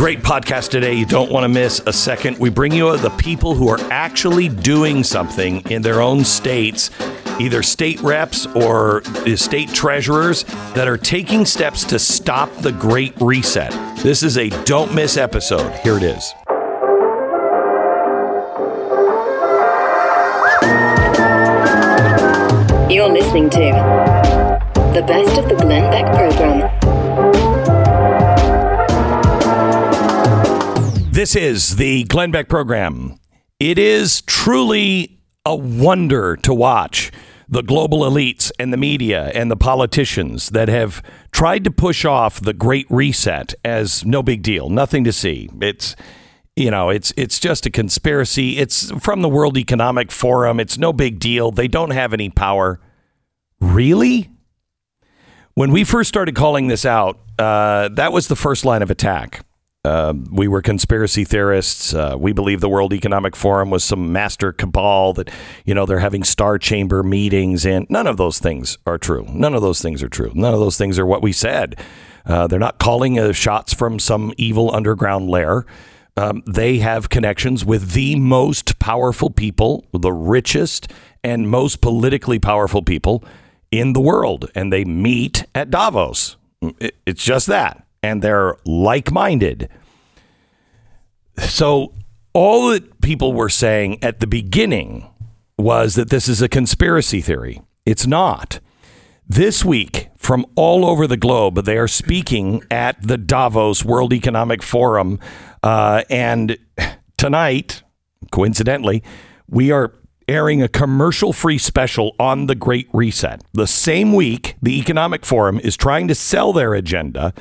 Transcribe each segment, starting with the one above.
Great podcast today. You don't want to miss a second. We bring you the people who are actually doing something in their own states, either state reps or state treasurers that are taking steps to stop the Great Reset. This is a don't miss episode. Here it is. You're listening to the best of the Glenn Beck program. This is the Glenn Beck program. It is truly a wonder to watch the global elites and the media and the politicians that have tried to push off the great reset as no big deal, nothing to see. It's you know, it's it's just a conspiracy. It's from the World Economic Forum. It's no big deal. They don't have any power. Really? When we first started calling this out, uh, that was the first line of attack. Uh, we were conspiracy theorists. Uh, we believe the World Economic Forum was some master cabal that, you know, they're having star chamber meetings, and none of those things are true. None of those things are true. None of those things are what we said. Uh, they're not calling uh, shots from some evil underground lair. Um, they have connections with the most powerful people, the richest and most politically powerful people in the world, and they meet at Davos. It, it's just that, and they're like-minded. So all that people were saying at the beginning was that this is a conspiracy theory. It's not. This week, from all over the globe, they are speaking at the Davos World Economic Forum. Uh, and tonight, coincidentally, we are airing a commercial free special on the Great Reset. The same week, the Economic Forum is trying to sell their agenda.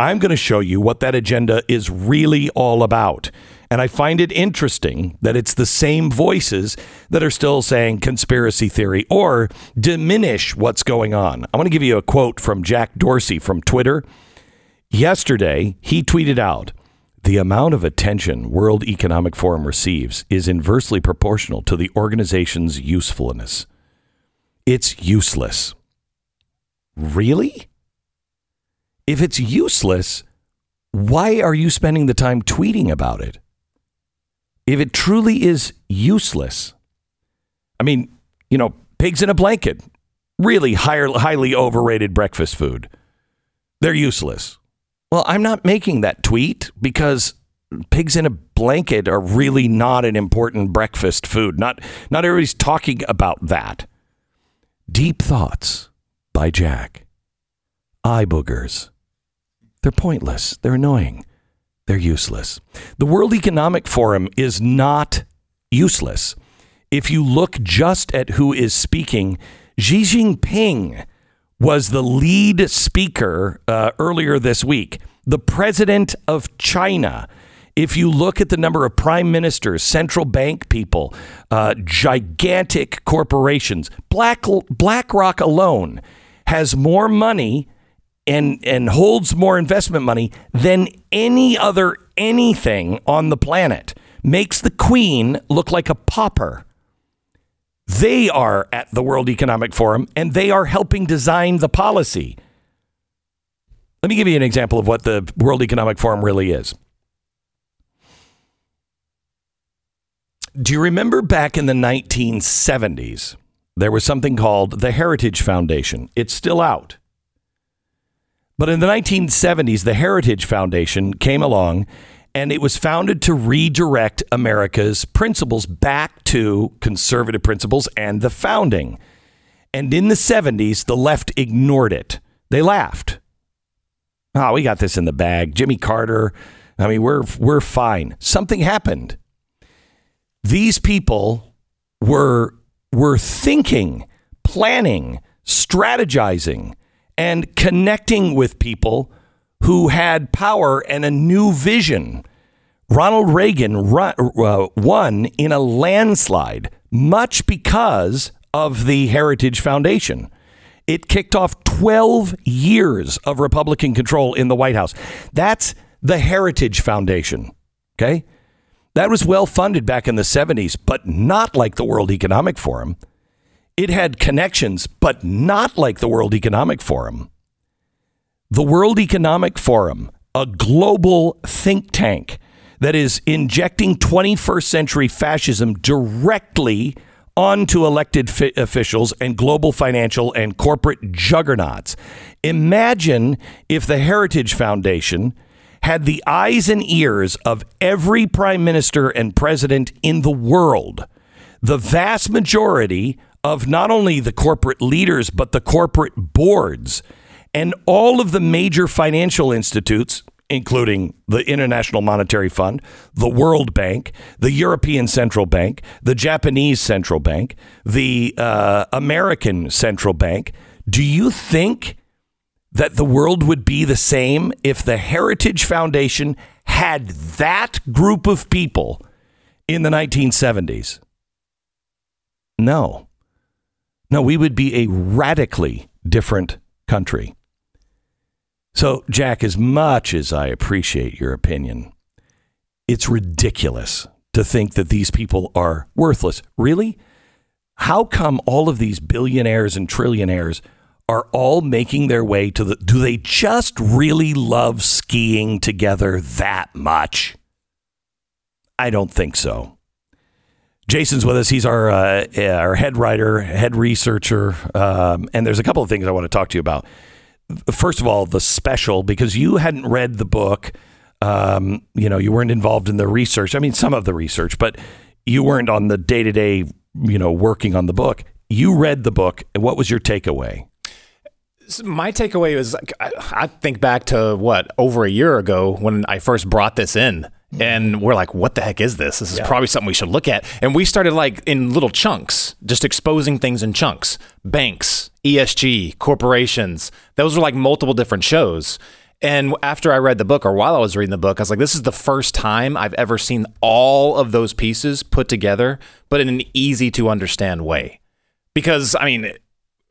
I'm going to show you what that agenda is really all about. And I find it interesting that it's the same voices that are still saying conspiracy theory or diminish what's going on. I want to give you a quote from Jack Dorsey from Twitter. Yesterday, he tweeted out, the amount of attention World Economic Forum receives is inversely proportional to the organization's usefulness. It's useless. Really? If it's useless, why are you spending the time tweeting about it? if it truly is useless, I mean, you know, pigs in a blanket, really highly overrated breakfast food. They're useless. Well, I'm not making that tweet because pigs in a blanket are really not an important breakfast food. Not not everybody's talking about that. Deep thoughts by Jack. Eye boogers. They're pointless. They're annoying. They're useless. The World Economic Forum is not useless. If you look just at who is speaking, Xi Jinping was the lead speaker uh, earlier this week. The president of China. If you look at the number of prime ministers, central bank people, uh, gigantic corporations, Black BlackRock alone has more money and and holds more investment money than any other anything on the planet makes the queen look like a pauper. They are at the world economic forum and they are helping design the policy. Let me give you an example of what the world economic forum really is. Do you remember back in the 1970s there was something called the heritage foundation? It's still out but in the 1970s, the Heritage Foundation came along and it was founded to redirect America's principles back to conservative principles and the founding. And in the 70s, the left ignored it. They laughed. Oh, we got this in the bag. Jimmy Carter. I mean, we're we're fine. Something happened. These people were were thinking, planning, strategizing and connecting with people who had power and a new vision. Ronald Reagan run, uh, won in a landslide, much because of the Heritage Foundation. It kicked off 12 years of Republican control in the White House. That's the Heritage Foundation. Okay? That was well funded back in the 70s, but not like the World Economic Forum. It had connections, but not like the World Economic Forum. The World Economic Forum a global think tank that is injecting 21st century fascism directly onto elected fi- officials and global financial and corporate juggernauts. Imagine if the Heritage Foundation had the eyes and ears of every prime minister and president in the world. The vast majority of not only the corporate leaders, but the corporate boards and all of the major financial institutes, including the International Monetary Fund, the World Bank, the European Central Bank, the Japanese Central Bank, the uh, American Central Bank. Do you think that the world would be the same if the Heritage Foundation had that group of people in the 1970s? No. No, we would be a radically different country. So, Jack, as much as I appreciate your opinion, it's ridiculous to think that these people are worthless. Really? How come all of these billionaires and trillionaires are all making their way to the. Do they just really love skiing together that much? I don't think so. Jason's with us. He's our uh, our head writer, head researcher, um, and there's a couple of things I want to talk to you about. First of all, the special because you hadn't read the book. Um, you know, you weren't involved in the research. I mean, some of the research, but you weren't on the day to day. You know, working on the book. You read the book. What was your takeaway? my takeaway is I think back to what over a year ago when I first brought this in. And we're like, what the heck is this? This is yeah. probably something we should look at. And we started like in little chunks, just exposing things in chunks. Banks, ESG, corporations. Those were like multiple different shows. And after I read the book, or while I was reading the book, I was like, this is the first time I've ever seen all of those pieces put together, but in an easy to understand way. Because, I mean,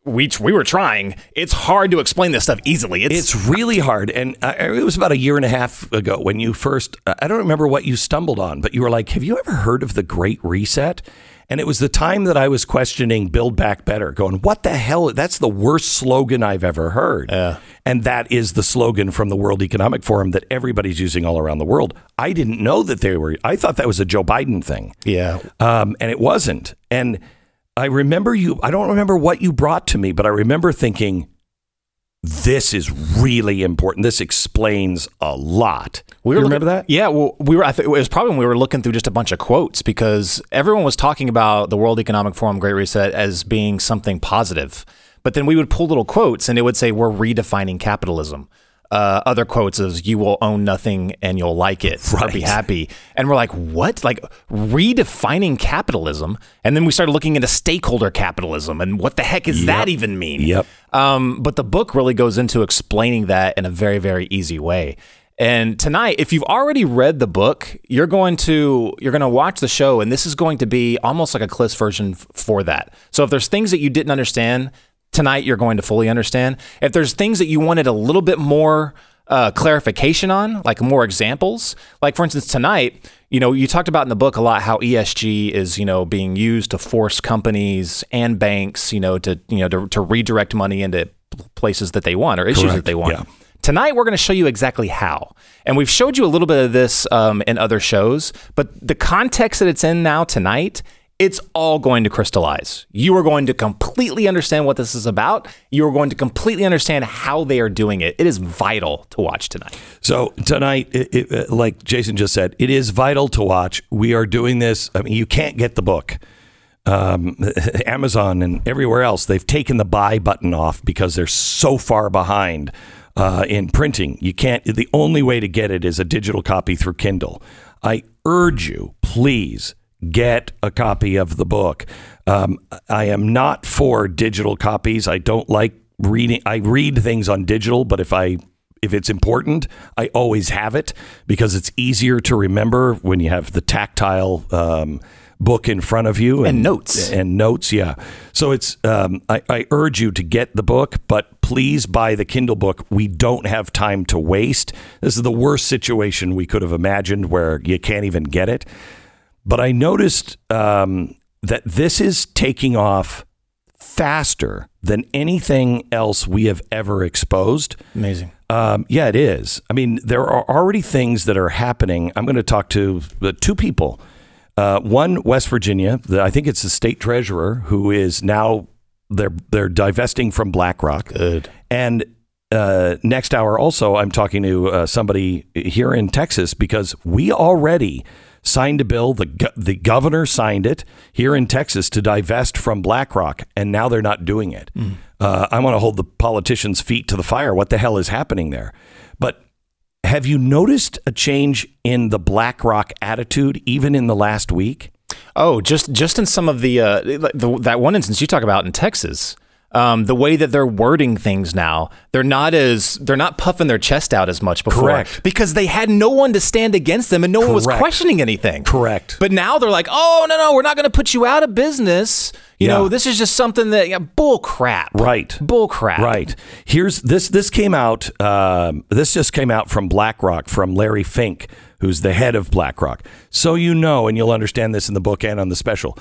we we were trying. It's hard to explain this stuff easily. It's, it's really hard. And uh, it was about a year and a half ago when you first. Uh, I don't remember what you stumbled on, but you were like, "Have you ever heard of the Great Reset?" And it was the time that I was questioning Build Back Better, going, "What the hell? That's the worst slogan I've ever heard." Yeah. And that is the slogan from the World Economic Forum that everybody's using all around the world. I didn't know that they were. I thought that was a Joe Biden thing. Yeah. Um, and it wasn't. And I remember you, I don't remember what you brought to me, but I remember thinking, this is really important. This explains a lot. We remember looking, that? Yeah, well, we were. I think it was probably when we were looking through just a bunch of quotes because everyone was talking about the World Economic Forum Great Reset as being something positive, but then we would pull little quotes and it would say we're redefining capitalism uh, other quotes is "You will own nothing and you'll like it. Right. be happy." And we're like, "What? Like redefining capitalism?" And then we started looking into stakeholder capitalism and what the heck does yep. that even mean? Yep. Um, but the book really goes into explaining that in a very, very easy way. And tonight, if you've already read the book, you're going to you're going to watch the show, and this is going to be almost like a Cliff's version f- for that. So if there's things that you didn't understand tonight you're going to fully understand. If there's things that you wanted a little bit more uh, clarification on, like more examples, like for instance, tonight, you know, you talked about in the book a lot how ESG is, you know, being used to force companies and banks, you know, to, you know, to, to redirect money into places that they want or issues Correct. that they want. Yeah. Tonight, we're going to show you exactly how. And we've showed you a little bit of this um, in other shows, but the context that it's in now tonight it's all going to crystallize. You are going to completely understand what this is about. You are going to completely understand how they are doing it. It is vital to watch tonight. So, tonight, it, it, like Jason just said, it is vital to watch. We are doing this. I mean, you can't get the book. Um, Amazon and everywhere else, they've taken the buy button off because they're so far behind uh, in printing. You can't, the only way to get it is a digital copy through Kindle. I urge you, please get a copy of the book. Um, I am not for digital copies. I don't like reading. I read things on digital, but if I if it's important, I always have it because it's easier to remember when you have the tactile um, book in front of you and, and, notes and notes. Yeah, so it's um, I, I urge you to get the book, but please buy the Kindle book. We don't have time to waste. This is the worst situation we could have imagined, where you can't even get it. But I noticed um, that this is taking off faster than anything else we have ever exposed. Amazing. Um, yeah, it is. I mean, there are already things that are happening. I'm going to talk to uh, two people. Uh, one, West Virginia. The, I think it's the state treasurer who is now they're they're divesting from BlackRock. Good. And uh, next hour, also, I'm talking to uh, somebody here in Texas because we already signed a bill. The go- the governor signed it here in Texas to divest from BlackRock, and now they're not doing it. Uh, I want to hold the politicians' feet to the fire. What the hell is happening there? But have you noticed a change in the BlackRock attitude even in the last week? Oh, just just in some of the, uh, the that one instance you talk about in Texas, um, the way that they're wording things now, they're not as they're not puffing their chest out as much before, Correct. Because they had no one to stand against them, and no one was questioning anything. Correct. But now they're like, oh no no, we're not going to put you out of business. You Yeah. know, this is just something that yeah, bull crap. Right. Bull crap. Right. Here's this. This came out. Um, this just came out from BlackRock from Larry Fink, who's the head of BlackRock. So you know, and you'll understand this in the book and on the special.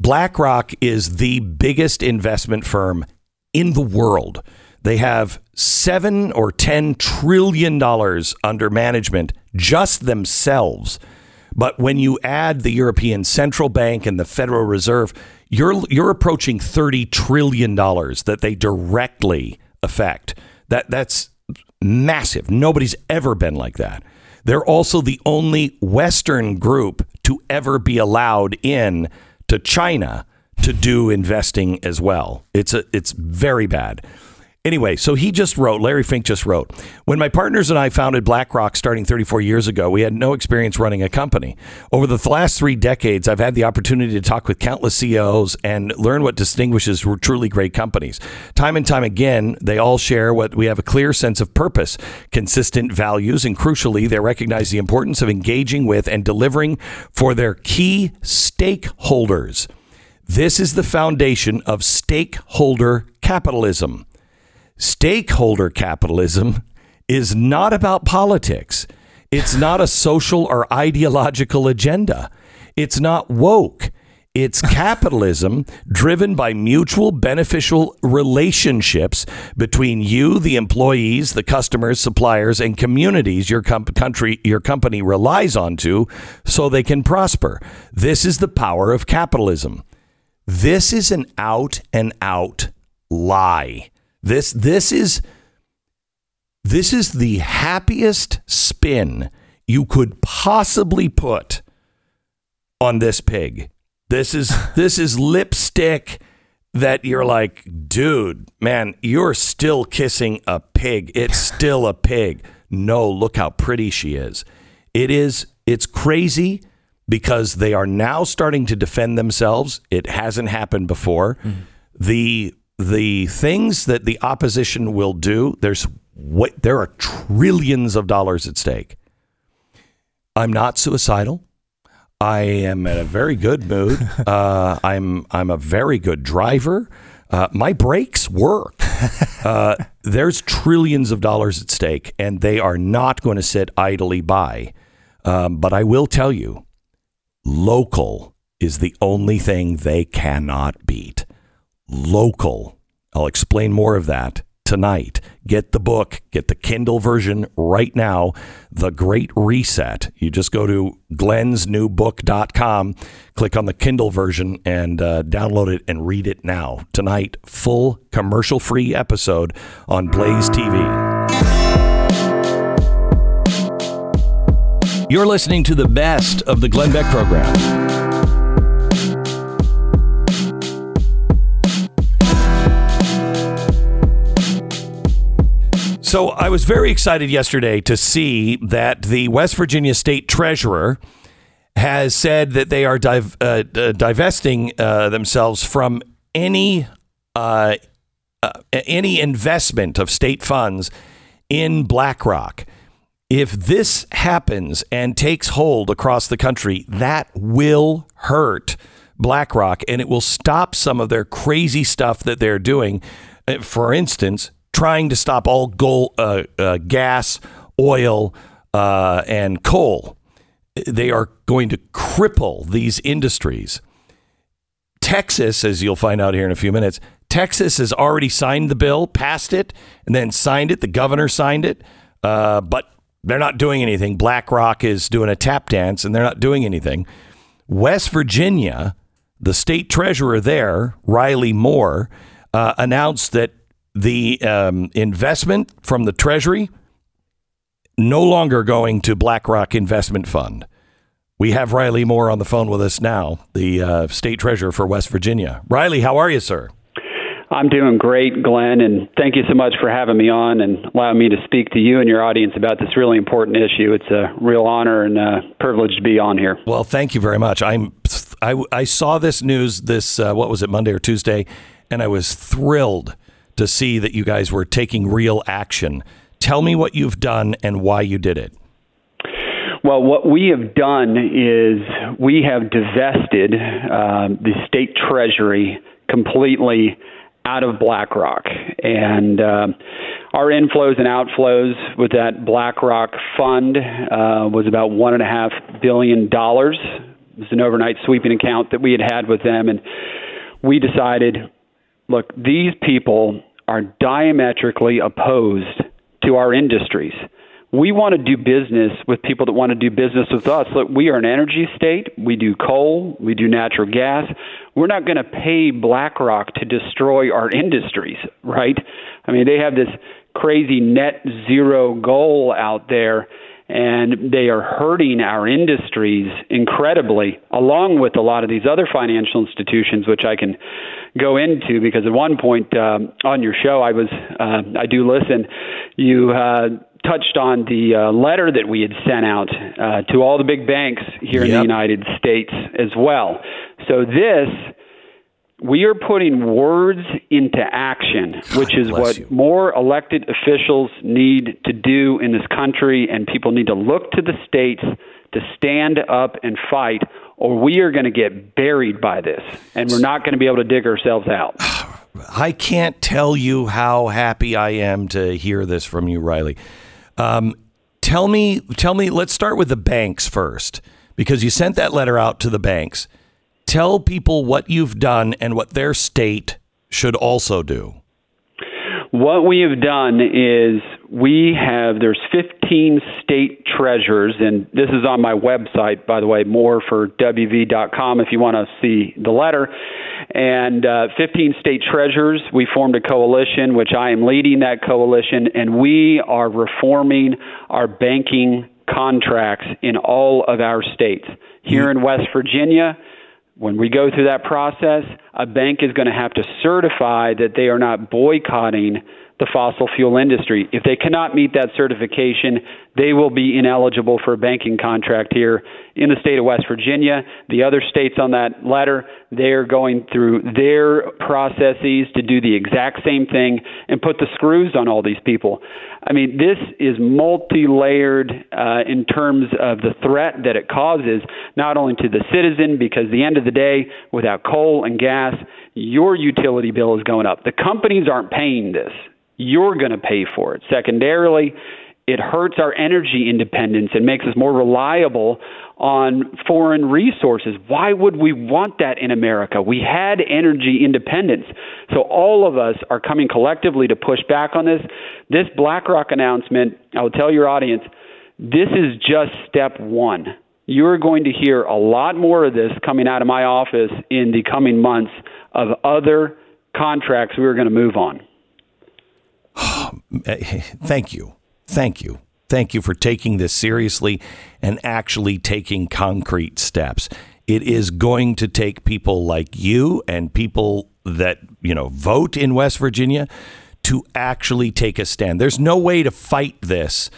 BlackRock is the biggest investment firm in the world. They have seven or ten trillion dollars under management just themselves. But when you add the European Central Bank and the Federal Reserve, you're you're approaching thirty trillion dollars that they directly affect. That that's massive. Nobody's ever been like that. They're also the only Western group to ever be allowed in to China to do investing as well. It's a it's very bad. Anyway, so he just wrote, Larry Fink just wrote, when my partners and I founded BlackRock starting 34 years ago, we had no experience running a company. Over the last three decades, I've had the opportunity to talk with countless CEOs and learn what distinguishes truly great companies. Time and time again, they all share what we have a clear sense of purpose, consistent values, and crucially, they recognize the importance of engaging with and delivering for their key stakeholders. This is the foundation of stakeholder capitalism. Stakeholder capitalism is not about politics. It's not a social or ideological agenda. It's not woke. It's capitalism driven by mutual beneficial relationships between you, the employees, the customers, suppliers, and communities your com- country, your company relies on to so they can prosper. This is the power of capitalism. This is an out and out lie. This this is this is the happiest spin you could possibly put on this pig. This is this is lipstick that you're like, dude, man, you're still kissing a pig. It's still a pig. No, look how pretty she is. It is it's crazy because they are now starting to defend themselves. It hasn't happened before. Mm-hmm. The the things that the opposition will do, there's what there are trillions of dollars at stake. I'm not suicidal. I am in a very good mood. Uh, I'm I'm a very good driver. Uh, my brakes work. Uh, there's trillions of dollars at stake, and they are not going to sit idly by. Um, but I will tell you, local is the only thing they cannot beat. Local. I'll explain more of that tonight. Get the book, get the Kindle version right now, The Great Reset. You just go to glennsnewbook.com, click on the Kindle version, and uh, download it and read it now. Tonight, full commercial free episode on Blaze TV. You're listening to the best of the Glenn Beck program. So I was very excited yesterday to see that the West Virginia State Treasurer has said that they are div- uh, uh, divesting uh, themselves from any uh, uh, any investment of state funds in BlackRock. If this happens and takes hold across the country, that will hurt BlackRock and it will stop some of their crazy stuff that they're doing. Uh, For instance, trying to stop all gold, uh, uh, gas, oil, uh, and coal. They are going to cripple these industries. Texas, as you'll find out here in a few minutes, Texas has already signed the bill, passed it, and then signed it. The governor signed it, uh, but they're not doing anything. BlackRock is doing a tap dance, and they're not doing anything. West Virginia, the state treasurer there, Riley Moore, uh, announced that the um, investment from the Treasury no longer going to BlackRock Investment Fund. We have Riley Moore on the phone with us now, the uh, state treasurer for West Virginia. Riley, how are you, sir? I'm doing great, Glenn, and thank you so much for having me on and allowing me to speak to you and your audience about this really important issue. It's a real honor and a privilege to be on here. Well, thank you very much. I'm I, I saw this news this uh, what was it Monday or Tuesday, and I was thrilled to see that you guys were taking real action. Tell me what you've done and why you did it. Well, what we have done is we have divested uh, the state treasury completely out of BlackRock. And uh, our inflows and outflows with that BlackRock fund uh, was about $1.5 billion. It was an overnight sweeping account that we had had with them. And we decided look, these people are diametrically opposed to our industries we want to do business with people that want to do business with us. Look, we are an energy state. We do coal. We do natural gas. We're not going to pay BlackRock to destroy our industries, right? I mean, they have this crazy net zero goal out there, and they are hurting our industries incredibly, along with a lot of these other financial institutions, which I can go into because at one point um, on your show, I was uh, I do listen. You uh, touched on the uh, letter that we had sent out uh, to all the big banks here yep. in the United States as well. So this we are putting words into action, God which is what you. more elected officials need to do in this country, and people need to look to the states to stand up and fight, or we are going to get buried by this, and we're not going to be able to dig ourselves out. I can't tell you how happy I am to hear this from you, Riley. Um, tell me, tell me. Let's start with the banks first, because you sent that letter out to the banks. Tell people what you've done and what their state should also do. What we have done is we have there's 15 state treasurers, and this is on my website, by the way, mooreforwv.com if you want to see the letter. And uh, 15 state treasurers, we formed a coalition, which I am leading that coalition, and we are reforming our banking contracts in all of our states. Here in West Virginia, when we go through that process, a bank is going to have to certify that they are not boycotting the fossil fuel industry. If they cannot meet that certification, they will be ineligible for a banking contract here in the state of West Virginia. The other states on that letter, they're going through their processes to do the exact same thing and put the screws on all these people. I mean, this is multi layered uh, in terms of the threat that it causes, not only to the citizen, because the end of the day, without coal and gas, your utility bill is going up. The companies aren't paying this you're going to pay for it. Secondarily, it hurts our energy independence and makes us more reliable on foreign resources. Why would we want that in America? We had energy independence. So all of us are coming collectively to push back on this. This BlackRock announcement, I will tell your audience, this is just step one. You're going to hear a lot more of this coming out of my office in the coming months of other contracts we are going to move on. thank you. Thank you. Thank you for taking this seriously and actually taking concrete steps. It is going to take people like you and people that, you know, vote in West Virginia to actually take a stand. There's no way to fight this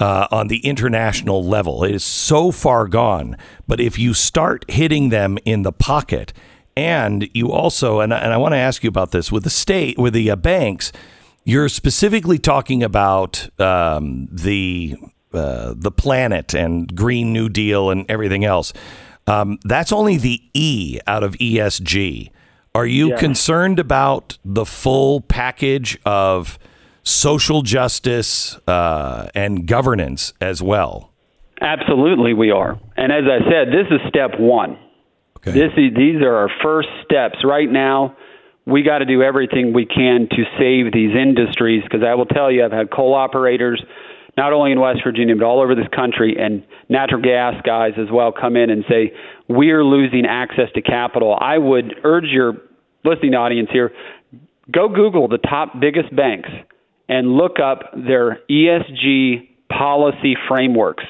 uh, on the international level. It is so far gone. But if you start hitting them in the pocket, and you also, and, and I want to ask you about this with the state, with the uh, banks, you're specifically talking about um, the uh, the planet and Green New Deal and everything else. Um, that's only the E out of ESG. Are you concerned about the full package of social justice uh, and governance as well? Absolutely, we are. And as I said, this is step one. Okay. This is, these are our first steps right now we got to do everything we can to save these industries because I will tell you, I've had coal operators, not only in West Virginia, but all over this country, and natural gas guys as well come in and say, we're losing access to capital. I would urge your listening audience here go Google the top biggest banks and look up their ESG policy frameworks.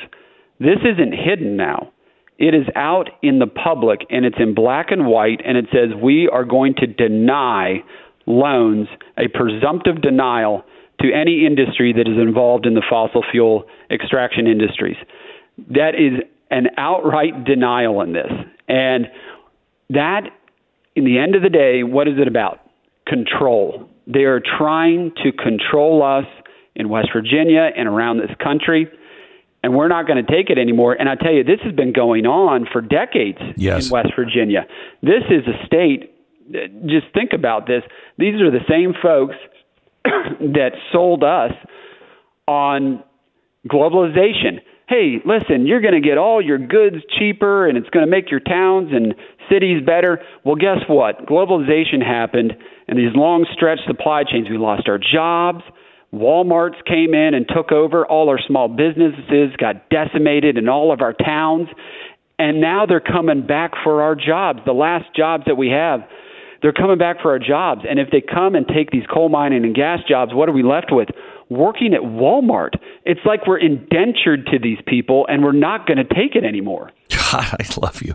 This isn't hidden now. It is out in the public and it's in black and white, and it says we are going to deny loans, a presumptive denial to any industry that is involved in the fossil fuel extraction industries. That is an outright denial in this. And that, in the end of the day, what is it about? Control. They are trying to control us in West Virginia and around this country and we're not going to take it anymore. And I tell you, this has been going on for decades yes. in West Virginia. This is a state. Just think about this. These are the same folks that sold us on globalization. Hey, listen, you're going to get all your goods cheaper and it's going to make your towns and cities better. Well, guess what? Globalization happened and these long stretch supply chains, we lost our jobs Walmarts came in and took over. All our small businesses got decimated in all of our towns. And now they're coming back for our jobs. The last jobs that we have, they're coming back for our jobs. And if they come and take these coal mining and gas jobs, what are we left with? Working at Walmart. It's like we're indentured to these people and we're not going to take it anymore. God, I love you.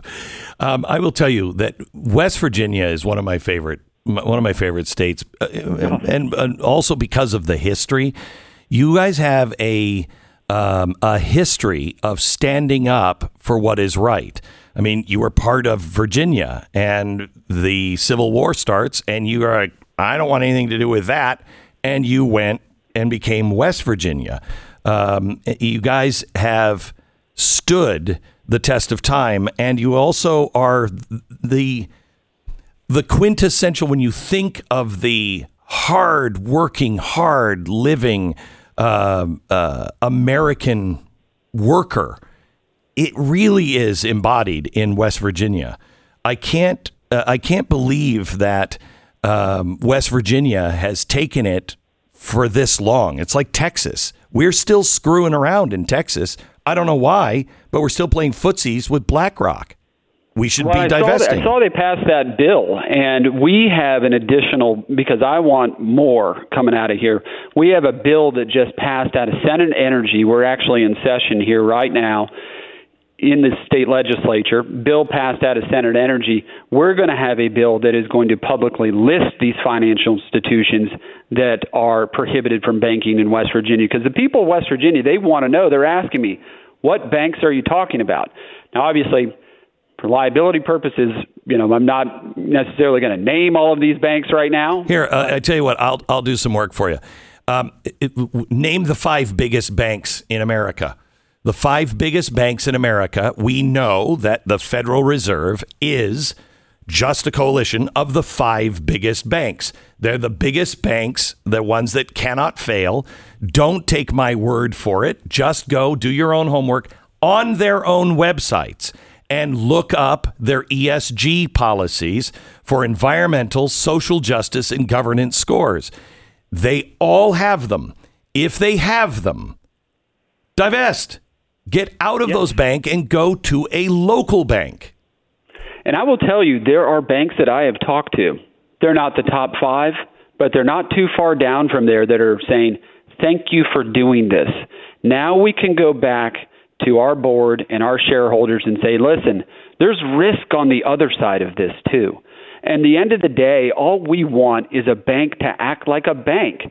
Um, I will tell you that West Virginia is one of my favorite one of my favorite states, uh, and, and, also because of the history. You guys have a um, a history of standing up for what is right. I mean, you were part of Virginia, and the Civil War starts, and you are like, I don't want anything to do with that, and you went and became West Virginia. Um, you guys have stood the test of time, and you also are the the quintessential when you think of the hard working, hard living uh, uh, American worker, it really is embodied in West Virginia. I can't uh, I can't believe that um, West Virginia has taken it for this long. It's like Texas. We're still screwing around in Texas. I don't know why, but we're still playing footsies with BlackRock we should well, be divesting. I saw, I saw they passed that bill, and we have an additional because I want more coming out of here. We have a bill that just passed out of Senate Energy. We're actually in session here right now in the state legislature. Bill passed out of Senate Energy. We're going to have a bill that is going to publicly list these financial institutions that are prohibited from banking in West Virginia. Because the people of West Virginia, they want to know. They're asking me, what banks are you talking about? Now, obviously for liability purposes, you know, I'm not necessarily going to name all of these banks right now. Here, uh, I tell you what, I'll I'll do some work for you. Um, it, name the five biggest banks in America. The five biggest banks in America. We know that the Federal Reserve is just a coalition of the five biggest banks. They're the biggest banks, the ones that cannot fail. Don't take my word for it. Just go do your own homework on their own websites and look up their ESG policies for environmental, social justice, and governance scores. They all have them. If they have them, divest. Get out of yep. those banks and go to a local bank. And I will tell you, there are banks that I have talked to. They're not the top five, but they're not too far down from there that are saying, Thank you for doing this. Now we can go back to our board and our shareholders and say, listen, there's risk on the other side of this too. And the end of the day, all we want is a bank to act like a bank.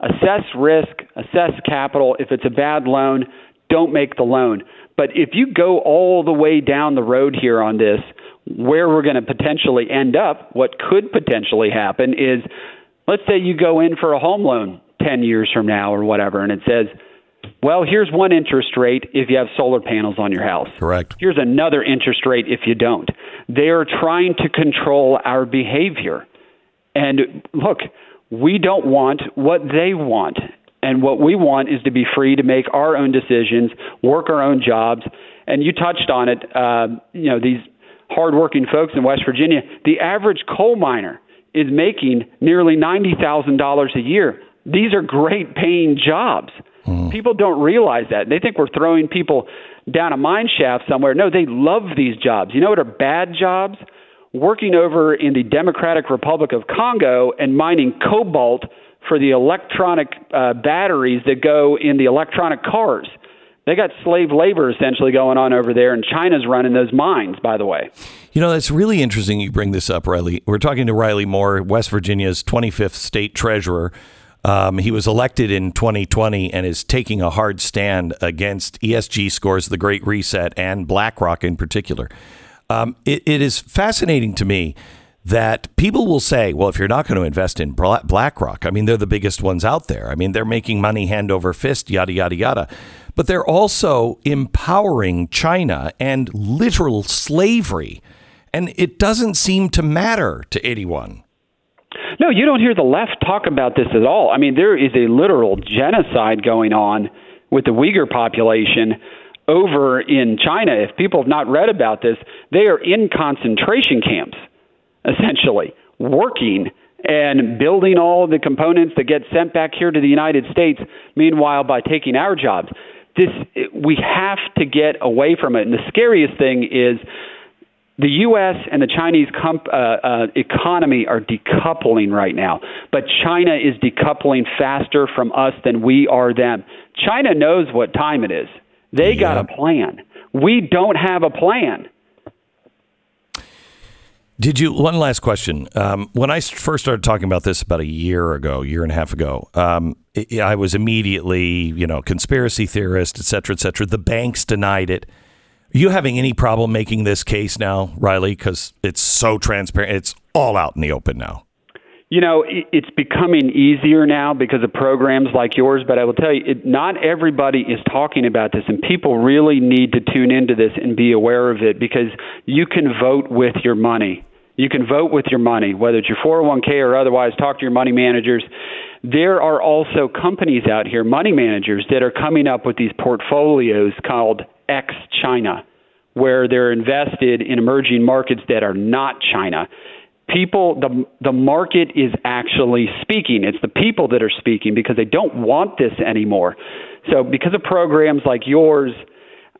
Assess risk, assess capital. If it's a bad loan, don't make the loan. But if you go all the way down the road here on this, where we're going to potentially end up, what could potentially happen is let's say you go in for a home loan 10 years from now or whatever, and it says, well, here's one interest rate if you have solar panels on your house. Correct. Here's another interest rate if you don't. They are trying to control our behavior. And look, we don't want what they want. And what we want is to be free to make our own decisions, work our own jobs. And you touched on it, uh, you know, these hardworking folks in West Virginia. The average coal miner is making nearly $90,000 a year. These are great paying jobs. People don't realize that. They think we're throwing people down a mine shaft somewhere. No, they love these jobs. You know what are bad jobs? Working over in the Democratic Republic of Congo and mining cobalt for the electronic uh, batteries that go in the electronic cars. They got slave labor essentially going on over there, and China's running those mines, by the way. You know, that's really interesting you bring this up, Riley. We're talking to Riley Moore, West Virginia's 25th state treasurer. Um, he was elected in 2020 and is taking a hard stand against ESG scores, the Great Reset, and BlackRock in particular. Um, it, it is fascinating to me that people will say, well, if you're not going to invest in BlackRock, I mean, they're the biggest ones out there. I mean, they're making money hand over fist, yada, yada, yada. But they're also empowering China and literal slavery. And it doesn't seem to matter to anyone. No, you don't hear the left talk about this at all. I mean, there is a literal genocide going on with the Uyghur population over in China. If people have not read about this, they are in concentration camps, essentially, working and building all the components that get sent back here to the United States, meanwhile, by taking our jobs. This, we have to get away from it. And the scariest thing is the U.S. and the Chinese comp, uh, uh, economy are decoupling right now, but China is decoupling faster from us than we are them. China knows what time it is. They got a plan. We don't have a plan. Did you? One last question. Um, when I first started talking about this about a year ago, year and a half ago, um, I I was immediately, you know, conspiracy theorist, et cetera, et cetera. The banks denied it. Are you having any problem making this case now, Riley? Because it's so transparent. It's all out in the open now. You know, it's becoming easier now because of programs like yours, but I will tell you, it, not everybody is talking about this, and people really need to tune into this and be aware of it because you can vote with your money. You can vote with your money, whether it's your 401k or otherwise. Talk to your money managers. There are also companies out here, money managers, that are coming up with these portfolios called ex China, where they're invested in emerging markets that are not China. People the the market is actually speaking. It's the people that are speaking because they don't want this anymore. So because of programs like yours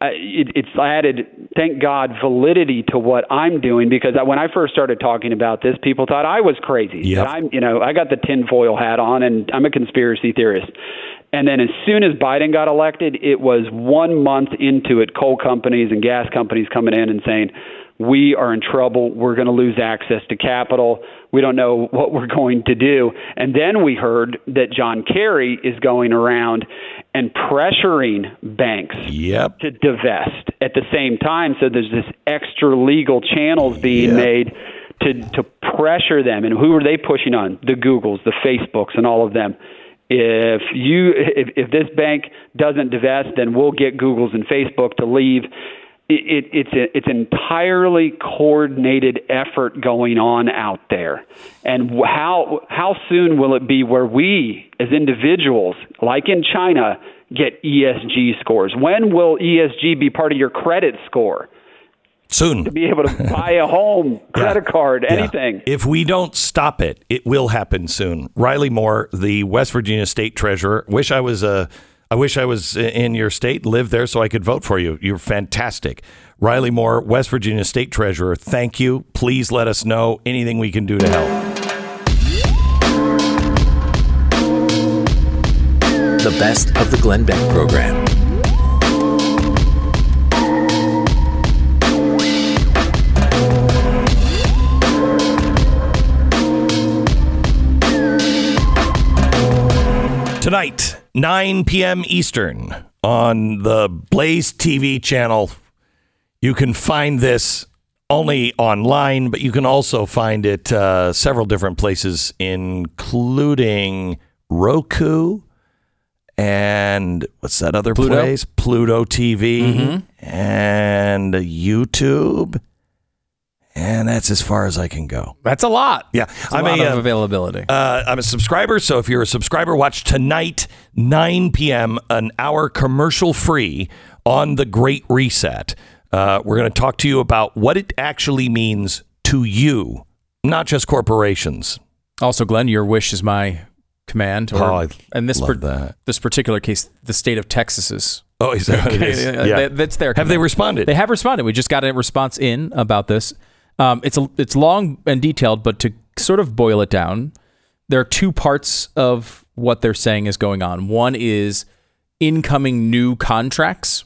uh, it, it's added thank god validity to what i'm doing because I, when i first started talking about this people thought i was crazy. Yep. i'm you know i got the tinfoil hat on and i'm a conspiracy theorist and then as soon as Biden got elected, it was one month into it, coal companies and gas companies coming in and saying, we are in trouble. We're going to lose access to capital. We don't know what we're going to do. And then we heard that John Kerry is going around and pressuring banks Yep. to divest at the same time. So there's this extra legal channels being Yeah. made to to pressure them. And who are they pushing on? The Googles, the Facebooks, and all of them. If you if, if this bank doesn't divest, then we'll get Googles and Facebook to leave. It, it, it's a, it's entirely coordinated effort going on out there, and how how soon will it be where we as individuals, like in China, get ESG scores? When will ESG be part of your credit score? Soon. To be able to buy a home, credit card, Yeah. anything. If we don't stop it, it will happen soon. Riley Moore, the West Virginia State Treasurer. Wish I was uh, I wish I was in your state, lived there, so I could vote for you. You're fantastic, Riley Moore, West Virginia State Treasurer. Thank you. Please let us know anything we can do to help. The best of the Glenn Beck program. Tonight, 9 p.m. Eastern on the Blaze TV channel. You can find this only online, but you can also find it uh, several different places, including Roku and what's that other Pluto? place? Pluto TV and YouTube. And that's as far as I can go. That's a lot. Yeah, a I'm lot a, of uh, availability. uh, I'm a subscriber, so if you're a subscriber, watch tonight, 9 p.m., an hour commercial free on the Great Reset. Uh, we're going to talk to you about what it actually means to you not just corporations. Also, Glenn, your wish is my command. Or, Oh, I and this love that. this particular case, the state of Texas's. Oh, is that is? Yeah, that's their. Have they responded? They have responded. We just got a response in about this. Um, it's a, it's long and detailed, but to sort of boil it down, there are two parts of what they're saying is going on. One is incoming new contracts,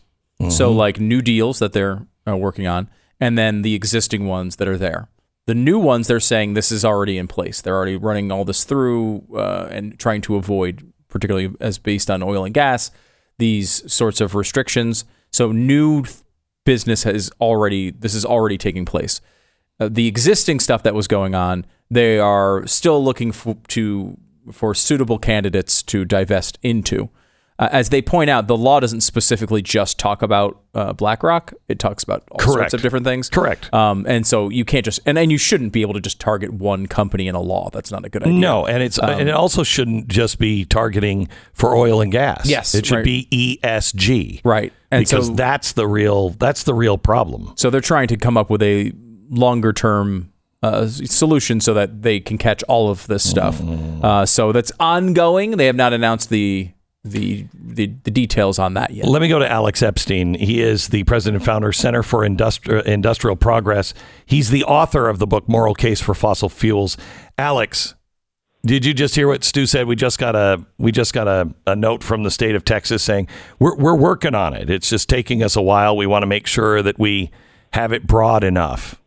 so like new deals that they're uh, working on, and then the existing ones that are there. The new ones, they're saying this is already in place. They're already running all this through uh, and trying to avoid, particularly as based on oil and gas, these sorts of restrictions. So new business has already this is already taking place. Uh, the existing stuff that was going on, they are still looking for, to for suitable candidates to divest into. Uh, as they point out, the law doesn't specifically just talk about uh, BlackRock; it talks about all sorts of different things. Correct. Um, and so you can't just and, and you shouldn't be able to just target one company in a law. That's not a good idea. No, and it's and it also shouldn't just be targeting for oil and gas. Yes, it should right. be ESG. Right. And because so- that's the real that's the real problem. So they're trying to come up with a longer term uh, solution so that they can catch all of this stuff. Uh, so that's ongoing. They have not announced the the the, the details on that yet. Let me go to Alex Epstein. He is the president and founder Center for Industri- Industrial Progress. He's the author of the book Moral Case for Fossil Fuels. Alex, did you just hear what Stu said? We just got a we just got a, a note from the state of Texas saying we're we're working on it. It's just taking us a while. We want to make sure that we have it broad enough.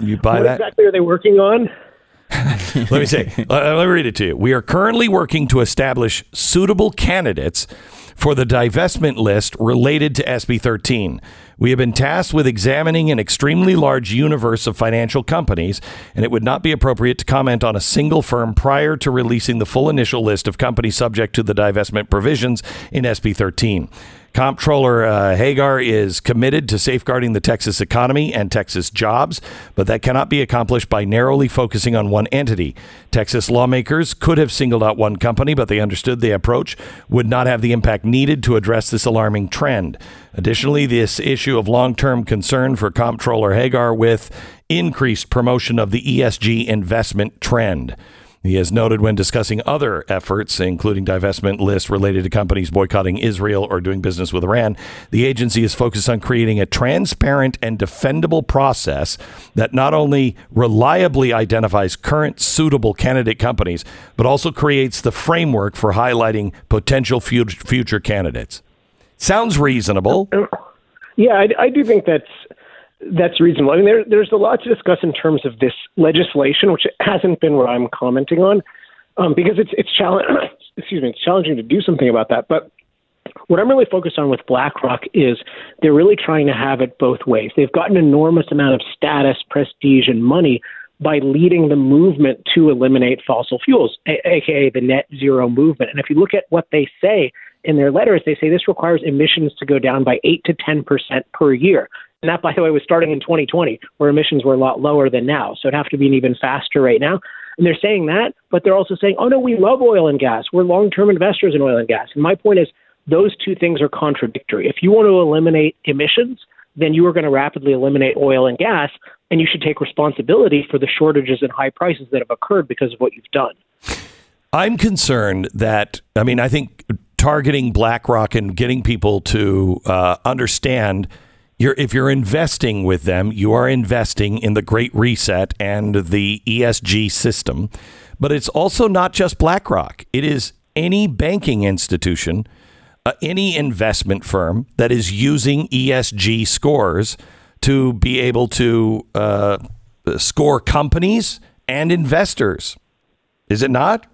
You buy What that? exactly are they working on? Let me say, let me read it to you. We are currently working to establish suitable candidates for the divestment list related to SB 13. We have been tasked with examining an extremely large universe of financial companies, and it would not be appropriate to comment on a single firm prior to releasing the full initial list of companies subject to the divestment provisions in SB 13. Comptroller uh, Hegar is committed to safeguarding the Texas economy and Texas jobs, but that cannot be accomplished by narrowly focusing on one entity. Texas lawmakers could have singled out one company, but they understood the approach would not have the impact needed to address this alarming trend. Additionally, this issue of long term concern for Comptroller Hegar with increased promotion of the ESG investment trend. He has noted when discussing other efforts, including divestment lists related to companies boycotting Israel or doing business with Iran, the agency is focused on creating a transparent and defendable process that not only reliably identifies current suitable candidate companies, but also creates the framework for highlighting potential future candidates. Sounds reasonable. Yeah, I, I do think that's that's reasonable. I mean, there, there's a lot to discuss in terms of this legislation, which hasn't been what I'm commenting on, um, because it's it's challenge. excuse me, it's challenging to do something about that. But what I'm really focused on with BlackRock is they're really trying to have it both ways. They've got an enormous amount of status, prestige, and money by leading the movement to eliminate fossil fuels, a- aka the net zero movement. And if you look at what they say in their letters, they say this requires emissions to go down by 8 to 10 percent per year. And that, by the way, was starting in 2020, where emissions were a lot lower than now. So it'd have to be even faster right now. And they're saying that, but they're also saying, oh, no, we love oil and gas. We're long term investors in oil and gas. And my point is, those two things are contradictory. If you want to eliminate emissions, then you are going to rapidly eliminate oil and gas, and you should take responsibility for the shortages and high prices that have occurred because of what you've done. I'm concerned that, I mean, I think targeting BlackRock and getting people to uh, understand you're, if you're investing with them, you are investing in the Great Reset and the ESG system. But it's also not just BlackRock, it is any banking institution, uh, any investment firm that is using ESG scores to be able to uh, score companies and investors. Is it not?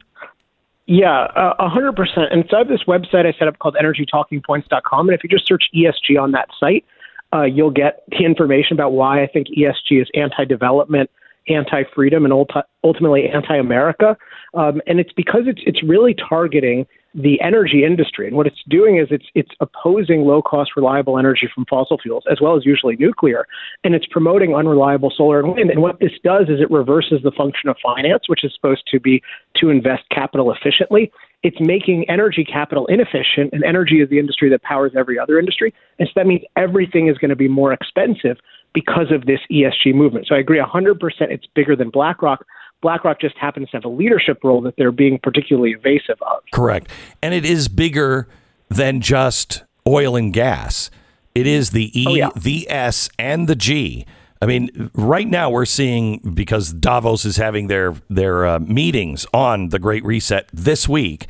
Yeah, uh, a hundred percent. And so I have this website I set up called EnergyTalkingPoints.com, and if you just search ESG on that site, uh, you'll get the information about why I think ESG is anti-development, anti-freedom, and ulti- ultimately anti-America. Um, and it's because it's it's really targeting the energy industry, and what it's doing is it's it's opposing low-cost, reliable energy from fossil fuels, as well as usually nuclear, and it's promoting unreliable solar and wind. And what this does is it reverses the function of finance, which is supposed to be to invest capital efficiently. It's making energy capital inefficient, and energy is the industry that powers every other industry. And so that means everything is going to be more expensive because of this ESG movement. So I agree 100% it's bigger than BlackRock. BlackRock just happens to have a leadership role that they're being particularly evasive of. Correct. And it is bigger than just oil and gas. It is the E, Oh, yeah. the S, and the G. I mean, right now we're seeing because Davos is having their their uh, meetings on the Great Reset this week,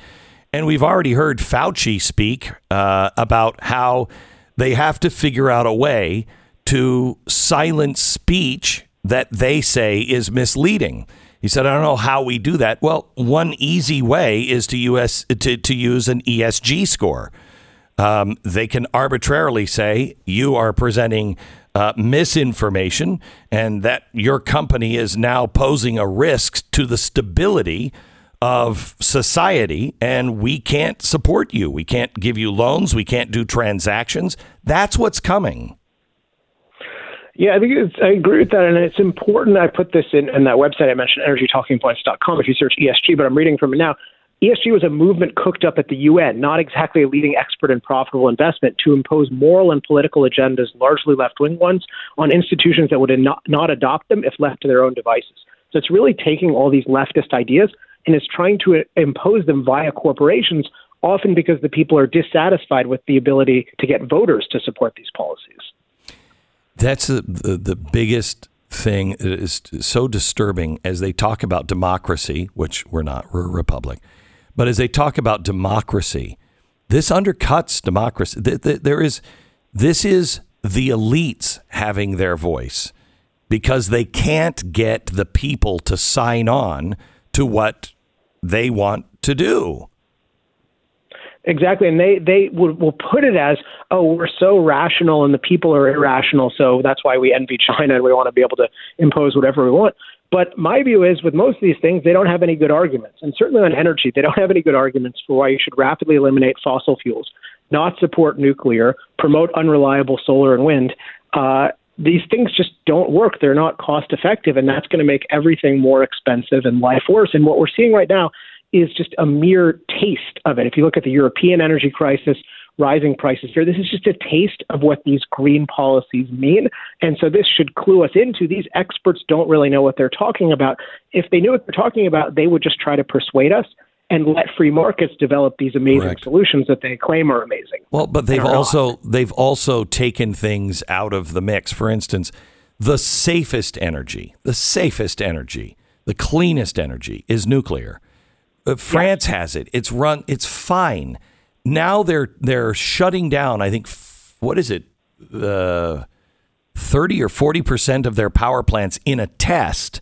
and we've already heard Fauci speak uh, about how they have to figure out a way to silence speech that they say is misleading. He said, "I don't know how we do that." Well, one easy way is to use to, to use an ESG score um, they can arbitrarily say you are presenting uh, misinformation and that your company is now posing a risk to the stability of society and we can't support you. We can't give you loans. We can't do transactions. That's what's coming. Yeah, I think it's, I agree with that, and it's important. I put this in, in that website I mentioned, energytalkingpoints.com. If you search ESG, but I'm reading from it now. ESG was a movement cooked up at the UN, not exactly a leading expert in profitable investment, to impose moral and political agendas, largely left wing ones, on institutions that would not, adopt them if left to their own devices. So it's really taking all these leftist ideas and is trying to impose them via corporations, often because the people are dissatisfied with the ability to get voters to support these policies. That's the, the, the biggest thing that is so disturbing as they talk about democracy, which we're not, we're a republic. But as they talk about democracy, this undercuts democracy. There is, this is the elites having their voice because they can't get the people to sign on to what they want to do. Exactly, and they they will, will put it as, oh, we're so rational and the people are irrational, so that's why we envy China and we want to be able to impose whatever we want. But my view is, with most of these things, they don't have any good arguments, and certainly on energy, they don't have any good arguments for why you should rapidly eliminate fossil fuels, not support nuclear, promote unreliable solar and wind. Uh, these things just don't work. They're not cost effective, and that's going to make everything more expensive and life worse. And what we're seeing right now is just a mere taste of it. If you look at the European energy crisis, rising prices here, this is just a taste of what these green policies mean. And so this should clue us into these experts don't really know what they're talking about. If they knew what they're talking about, they would just try to persuade us and let free markets develop these amazing Correct. solutions that they claim are amazing. Well, but they've are not. also they've also taken things out of the mix. For instance, the safest energy, the safest energy, the cleanest energy is nuclear. Uh, France has it. It's run. It's fine. Now they're they're shutting down. I think what is it, uh, thirty or forty percent of their power plants in a test,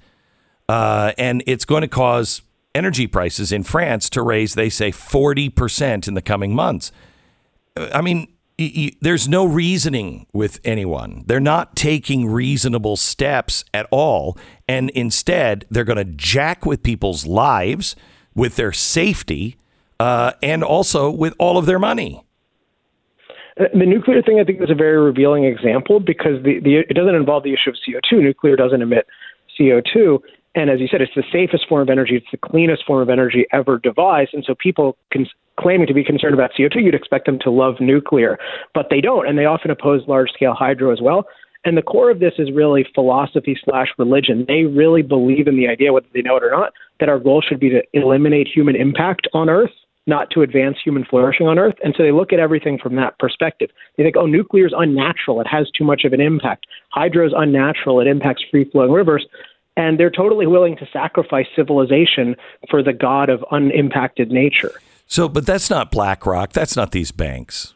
uh, and it's going to cause energy prices in France to raise. They say forty percent in the coming months. I mean, there's no reasoning with anyone. They're not taking reasonable steps at all. And instead, they're going to jack with people's lives, with their safety, uh, and also with all of their money. Uh, The nuclear thing, I think, is a very revealing example because the, the it doesn't involve the issue of CO2. Nuclear doesn't emit CO2, and as you said, it's the safest form of energy. It's the cleanest form of energy ever devised, and so people can, claiming to be concerned about CO2, you'd expect them to love nuclear, but they don't, and they often oppose large-scale hydro as well. And the core of this is really philosophy slash religion. They really believe in the idea, whether they know it or not, that our goal should be to eliminate human impact on Earth, not to advance human flourishing on Earth. And so they look at everything from that perspective. They think, oh, nuclear is unnatural. It has too much of an impact. Hydro is unnatural. It impacts free flowing rivers. And they're totally willing to sacrifice civilization for the god of unimpacted nature. So, but that's not BlackRock. That's not these banks.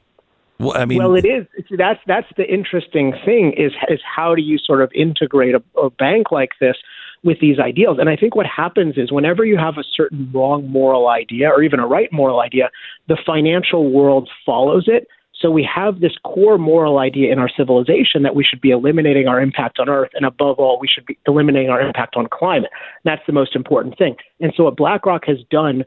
Well, I mean, well, it is. That's that's the interesting thing is is how do you sort of integrate a, a bank like this with these ideals? And I think what happens is whenever you have a certain wrong moral idea or even a right moral idea, the financial world follows it. So we have this core moral idea in our civilization that we should be eliminating our impact on Earth, and above all, we should be eliminating our impact on climate. That's the most important thing. And so what BlackRock has done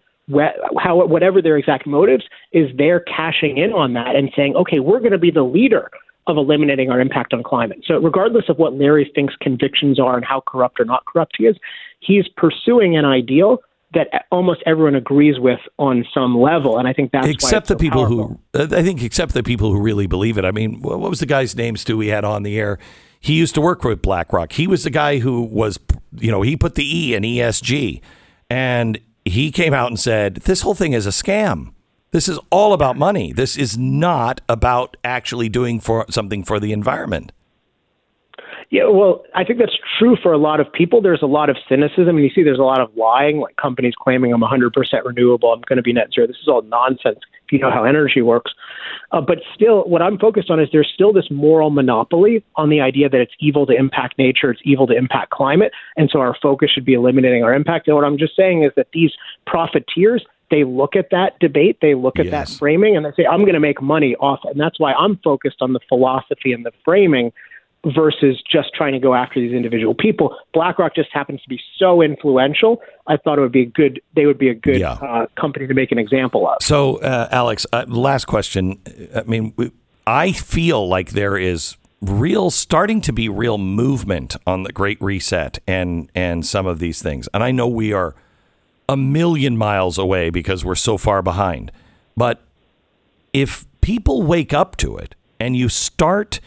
how whatever their exact motives is they're cashing in on that and saying, okay, we're going to be the leader of eliminating our impact on climate. So regardless of what Larry Fink's convictions are and how corrupt or not corrupt he is, he's pursuing an ideal that almost everyone agrees with on some level, and I think that's except the so people powerful. who I think except the people who really believe it. I mean, what was the guy's name Stu we had on the air? he used to work with BlackRock. He was the guy who was, you know, he put the E in ESG. And he came out and said, this whole thing is a scam. This is all about money. This is not about actually doing for something for the environment. Yeah, well, I think that's true for a lot of people. There's a lot of cynicism, and you see there's a lot of lying, like companies claiming I'm 100% renewable, I'm going to be net zero. This is all nonsense you know how energy works. Uh, but still, what I'm focused on is there's still this moral monopoly on the idea that it's evil to impact nature, it's evil to impact climate, and so our focus should be eliminating our impact. And what I'm just saying is that these profiteers they look at that debate, they look at Yes. that framing, and they say, I'm going to make money off it. And that's why I'm focused on the philosophy and the framing versus just trying to go after these individual people. BlackRock just happens to be so influential. I thought it would be a good, they would be a good Yeah. uh, company to make an example of. So, uh, Alex, uh, last question. I mean, we- I feel like there is real starting to be real movement on the Great Reset and and some of these things. And I know we are a million miles away because we're so far behind. But if people wake up to it and you start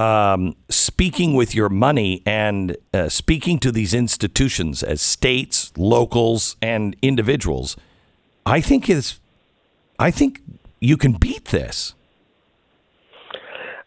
um, speaking with your money and uh, speaking to these institutions as states, locals, and individuals, I think is, I think you can beat this.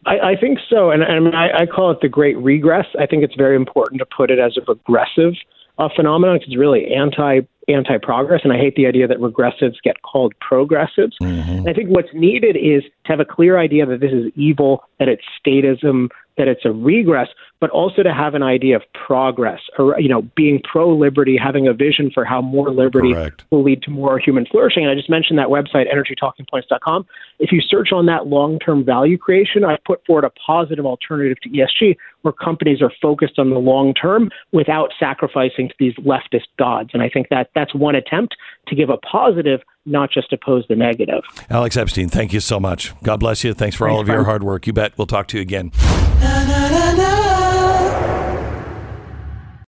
I, I think so, and, and I, I call it the great regress. I think it's very important to put it as a progressive uh, phenomenon it's really anti anti progress, and I hate the idea that regressives get called progressives. Mm-hmm. And I think what's needed is to have a clear idea that this is evil, that it's statism, that it's a regress, but also to have an idea of progress, or you know, being pro liberty, having a vision for how more liberty Correct. will lead to more human flourishing. And I just mentioned that website, energytalkingpoints.com. If you search on that long term value creation, I put forward a positive alternative to ESG where companies are focused on the long term without sacrificing to these leftist gods. And I think that that's one attempt to give a positive, not just oppose the negative. Alex Epstein, thank you so much. God bless you. Thanks for all of your hard work. You bet. We'll talk to you again. na na na na